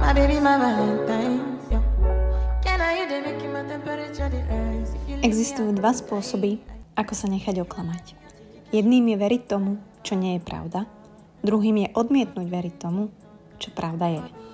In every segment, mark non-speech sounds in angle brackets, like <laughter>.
My baby, my Valentine. Existujú dva spôsoby, ako sa nechať oklamať. Jedným je veriť tomu, čo nie je pravda. Druhým je odmietnúť veriť tomu, čo pravda je.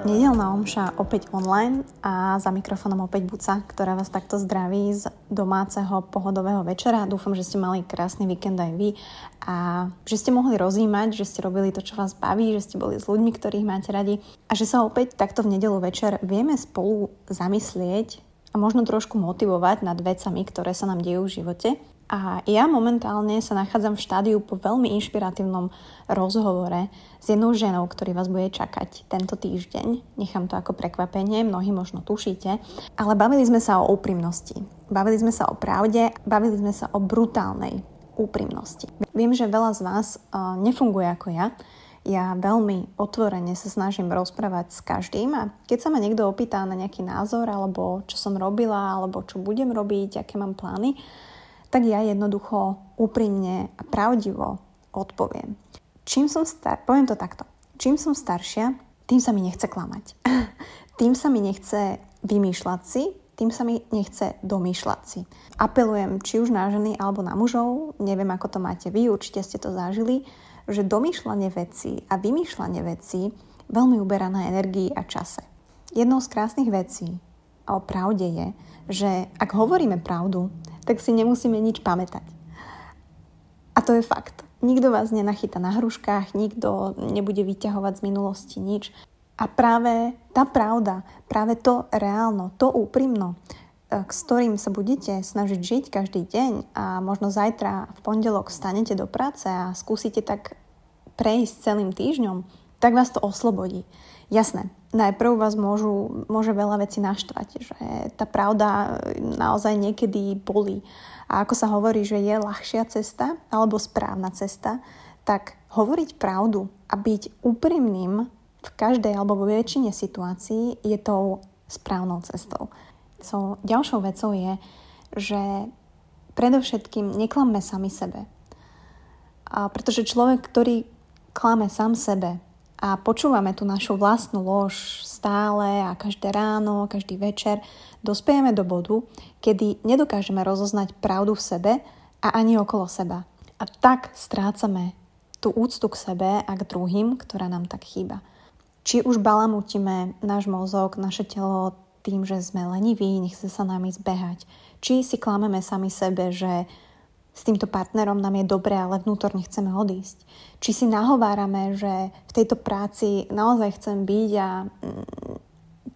Nedelná omša opäť online a za mikrofónom opäť Buca, ktorá vás takto zdraví z domáceho pohodového večera. Dúfam, že ste mali krásny víkend aj vy a že ste mohli rozímať, že ste robili to, čo vás baví, že ste boli s ľuďmi, ktorých máte radi a že sa opäť takto v nedelu večer vieme spolu zamyslieť a možno trošku motivovať nad vecami, ktoré sa nám dejú v živote. A ja momentálne sa nachádzam v štádiu po veľmi inšpiratívnom rozhovore s jednou ženou, ktorý vás bude čakať tento týždeň. Nechám to ako prekvapenie, mnohí možno tušíte. Ale bavili sme sa o úprimnosti. Bavili sme sa o pravde, bavili sme sa o brutálnej úprimnosti. Viem, že veľa z vás uh, nefunguje ako ja. Ja veľmi otvorene sa snažím rozprávať s každým a keď sa ma niekto opýta na nejaký názor alebo čo som robila alebo čo budem robiť, aké mám plány, tak ja jednoducho úprimne a pravdivo odpoviem. Čím som star... Poviem to takto. Čím som staršia, tým sa mi nechce klamať. <laughs> tým sa mi nechce vymýšľať si, tým sa mi nechce domýšľať si. Apelujem či už na ženy alebo na mužov, neviem ako to máte vy, určite ste to zažili, že domýšľanie vecí a vymýšľanie vecí veľmi uberá na energii a čase. Jednou z krásnych vecí o pravde je, že ak hovoríme pravdu, tak si nemusíme nič pamätať. A to je fakt. Nikto vás nenachytá na hruškách, nikto nebude vyťahovať z minulosti nič. A práve tá pravda, práve to reálno, to úprimno, e, s ktorým sa budete snažiť žiť každý deň a možno zajtra v pondelok stanete do práce a skúsite tak prejsť celým týždňom, tak vás to oslobodí. Jasné, najprv vás môžu, môže veľa vecí naštvať, že tá pravda naozaj niekedy bolí. A ako sa hovorí, že je ľahšia cesta alebo správna cesta, tak hovoriť pravdu a byť úprimným v každej alebo vo väčšine situácií je tou správnou cestou. So, ďalšou vecou je, že predovšetkým neklamme sami sebe. A pretože človek, ktorý klame sám sebe, a počúvame tú našu vlastnú lož stále a každé ráno, každý večer, dospejeme do bodu, kedy nedokážeme rozoznať pravdu v sebe a ani okolo seba. A tak strácame tú úctu k sebe a k druhým, ktorá nám tak chýba. Či už balamutíme náš mozog, naše telo tým, že sme leniví, nechce sa nami zbehať. Či si klameme sami sebe, že s týmto partnerom nám je dobré, ale vnútorne chceme odísť. Či si nahovárame, že v tejto práci naozaj chcem byť a mm,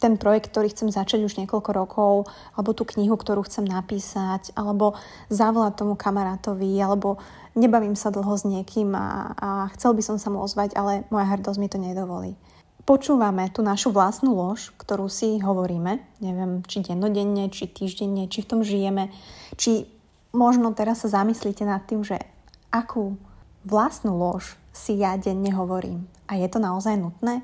ten projekt, ktorý chcem začať už niekoľko rokov, alebo tú knihu, ktorú chcem napísať, alebo zavolať tomu kamarátovi, alebo nebavím sa dlho s niekým a, a chcel by som sa mu ozvať, ale moja hrdosť mi to nedovolí. Počúvame tú našu vlastnú lož, ktorú si hovoríme, neviem, či dennodenne, či týždenne, či v tom žijeme, či možno teraz sa zamyslíte nad tým, že akú vlastnú lož si ja denne hovorím. A je to naozaj nutné?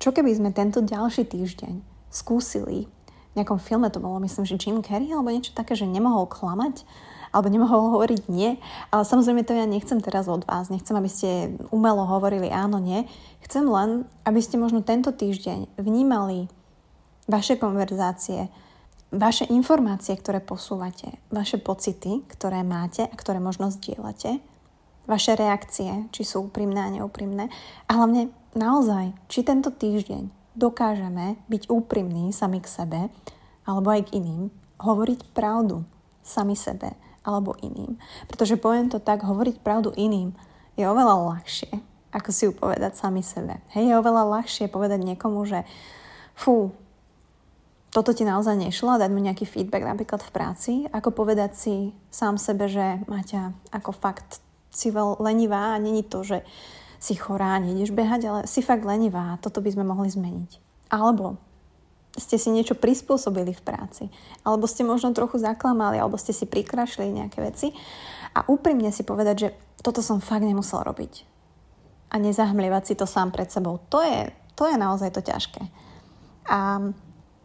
Čo keby sme tento ďalší týždeň skúsili, v nejakom filme to bolo, myslím, že Jim Carrey alebo niečo také, že nemohol klamať, alebo nemohol hovoriť nie. Ale samozrejme to ja nechcem teraz od vás. Nechcem, aby ste umelo hovorili áno, nie. Chcem len, aby ste možno tento týždeň vnímali vaše konverzácie, vaše informácie, ktoré posúvate, vaše pocity, ktoré máte a ktoré možno zdieľate, vaše reakcie, či sú úprimné a neúprimné a hlavne naozaj, či tento týždeň dokážeme byť úprimní sami k sebe alebo aj k iným, hovoriť pravdu sami sebe alebo iným. Pretože poviem to tak, hovoriť pravdu iným je oveľa ľahšie, ako si ju povedať sami sebe. Hej, je oveľa ľahšie povedať niekomu, že fú, toto ti naozaj nešlo dať mu nejaký feedback napríklad v práci, ako povedať si sám sebe, že Maťa, ako fakt si lenivá a není to, že si chorá, nejdeš behať, ale si fakt lenivá a toto by sme mohli zmeniť. Alebo ste si niečo prispôsobili v práci, alebo ste možno trochu zaklamali, alebo ste si prikrašli nejaké veci a úprimne si povedať, že toto som fakt nemusel robiť. A nezahmlievať si to sám pred sebou. To je, to je naozaj to ťažké. A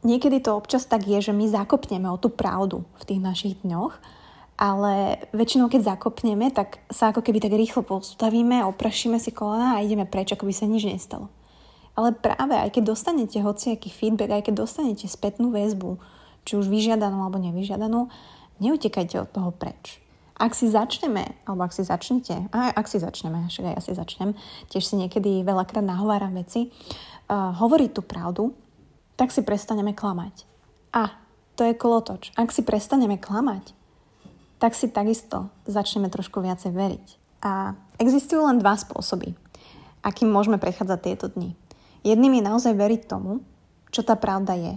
niekedy to občas tak je, že my zakopneme o tú pravdu v tých našich dňoch, ale väčšinou keď zakopneme, tak sa ako keby tak rýchlo postavíme, oprašíme si kolena a ideme preč, ako by sa nič nestalo. Ale práve aj keď dostanete hociaký feedback, aj keď dostanete spätnú väzbu, či už vyžiadanú alebo nevyžiadanú, neutekajte od toho preč. Ak si začneme, alebo ak si začnete, a ak si začneme, však aj ja si začnem, tiež si niekedy veľakrát nahováram veci, uh, hovoriť tú pravdu, tak si prestaneme klamať. A to je kolotoč. Ak si prestaneme klamať, tak si takisto začneme trošku viacej veriť. A existujú len dva spôsoby, akým môžeme prechádzať tieto dni. Jedným je naozaj veriť tomu, čo tá pravda je.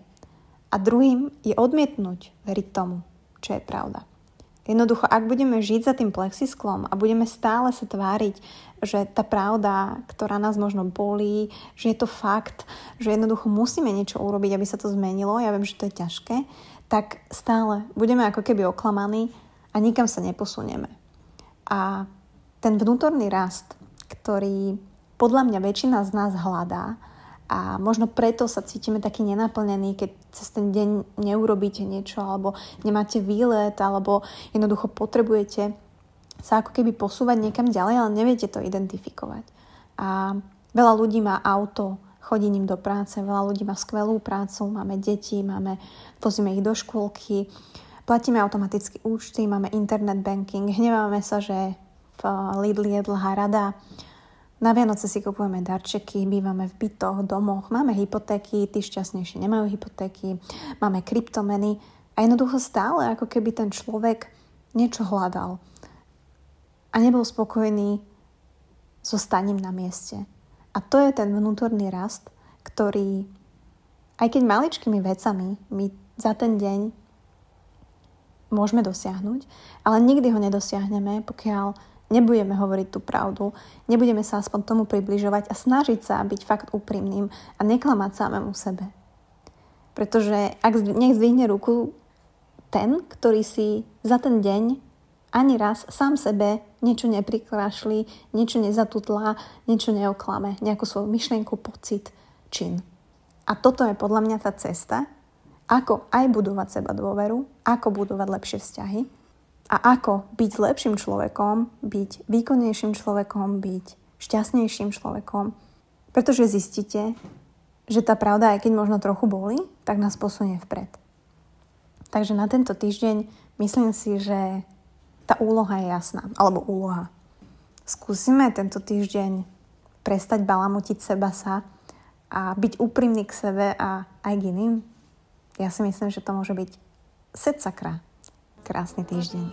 A druhým je odmietnúť veriť tomu, čo je pravda. Jednoducho, ak budeme žiť za tým plexisklom a budeme stále sa tváriť, že tá pravda, ktorá nás možno bolí, že je to fakt, že jednoducho musíme niečo urobiť, aby sa to zmenilo, ja viem, že to je ťažké, tak stále budeme ako keby oklamaní a nikam sa neposunieme. A ten vnútorný rast, ktorý podľa mňa väčšina z nás hľadá, a možno preto sa cítime taký nenaplnený, keď cez ten deň neurobíte niečo, alebo nemáte výlet, alebo jednoducho potrebujete sa ako keby posúvať niekam ďalej, ale neviete to identifikovať. A veľa ľudí má auto, chodí ním do práce, veľa ľudí má skvelú prácu, máme deti, máme, vozíme ich do škôlky, platíme automaticky účty, máme internet banking, hneváme sa, že v Lidl je dlhá rada, na Vianoce si kupujeme darčeky, bývame v bytoch, domoch, máme hypotéky, tí šťastnejšie nemajú hypotéky, máme kryptomeny a jednoducho stále ako keby ten človek niečo hľadal a nebol spokojný so staním na mieste. A to je ten vnútorný rast, ktorý aj keď maličkými vecami my za ten deň môžeme dosiahnuť, ale nikdy ho nedosiahneme, pokiaľ nebudeme hovoriť tú pravdu, nebudeme sa aspoň tomu približovať a snažiť sa byť fakt úprimným a neklamať samému sebe. Pretože ak nech zdvihne ruku ten, ktorý si za ten deň ani raz sám sebe niečo neprikrášli, niečo nezatutlá, niečo neoklame, nejakú svoju myšlienku, pocit, čin. A toto je podľa mňa tá cesta, ako aj budovať seba dôveru, ako budovať lepšie vzťahy a ako byť lepším človekom, byť výkonnejším človekom, byť šťastnejším človekom. Pretože zistíte, že tá pravda, aj keď možno trochu boli, tak nás posunie vpred. Takže na tento týždeň myslím si, že tá úloha je jasná. Alebo úloha. Skúsime tento týždeň prestať balamutiť seba sa a byť úprimný k sebe a aj k iným. Ja si myslím, že to môže byť set krásny týždeň.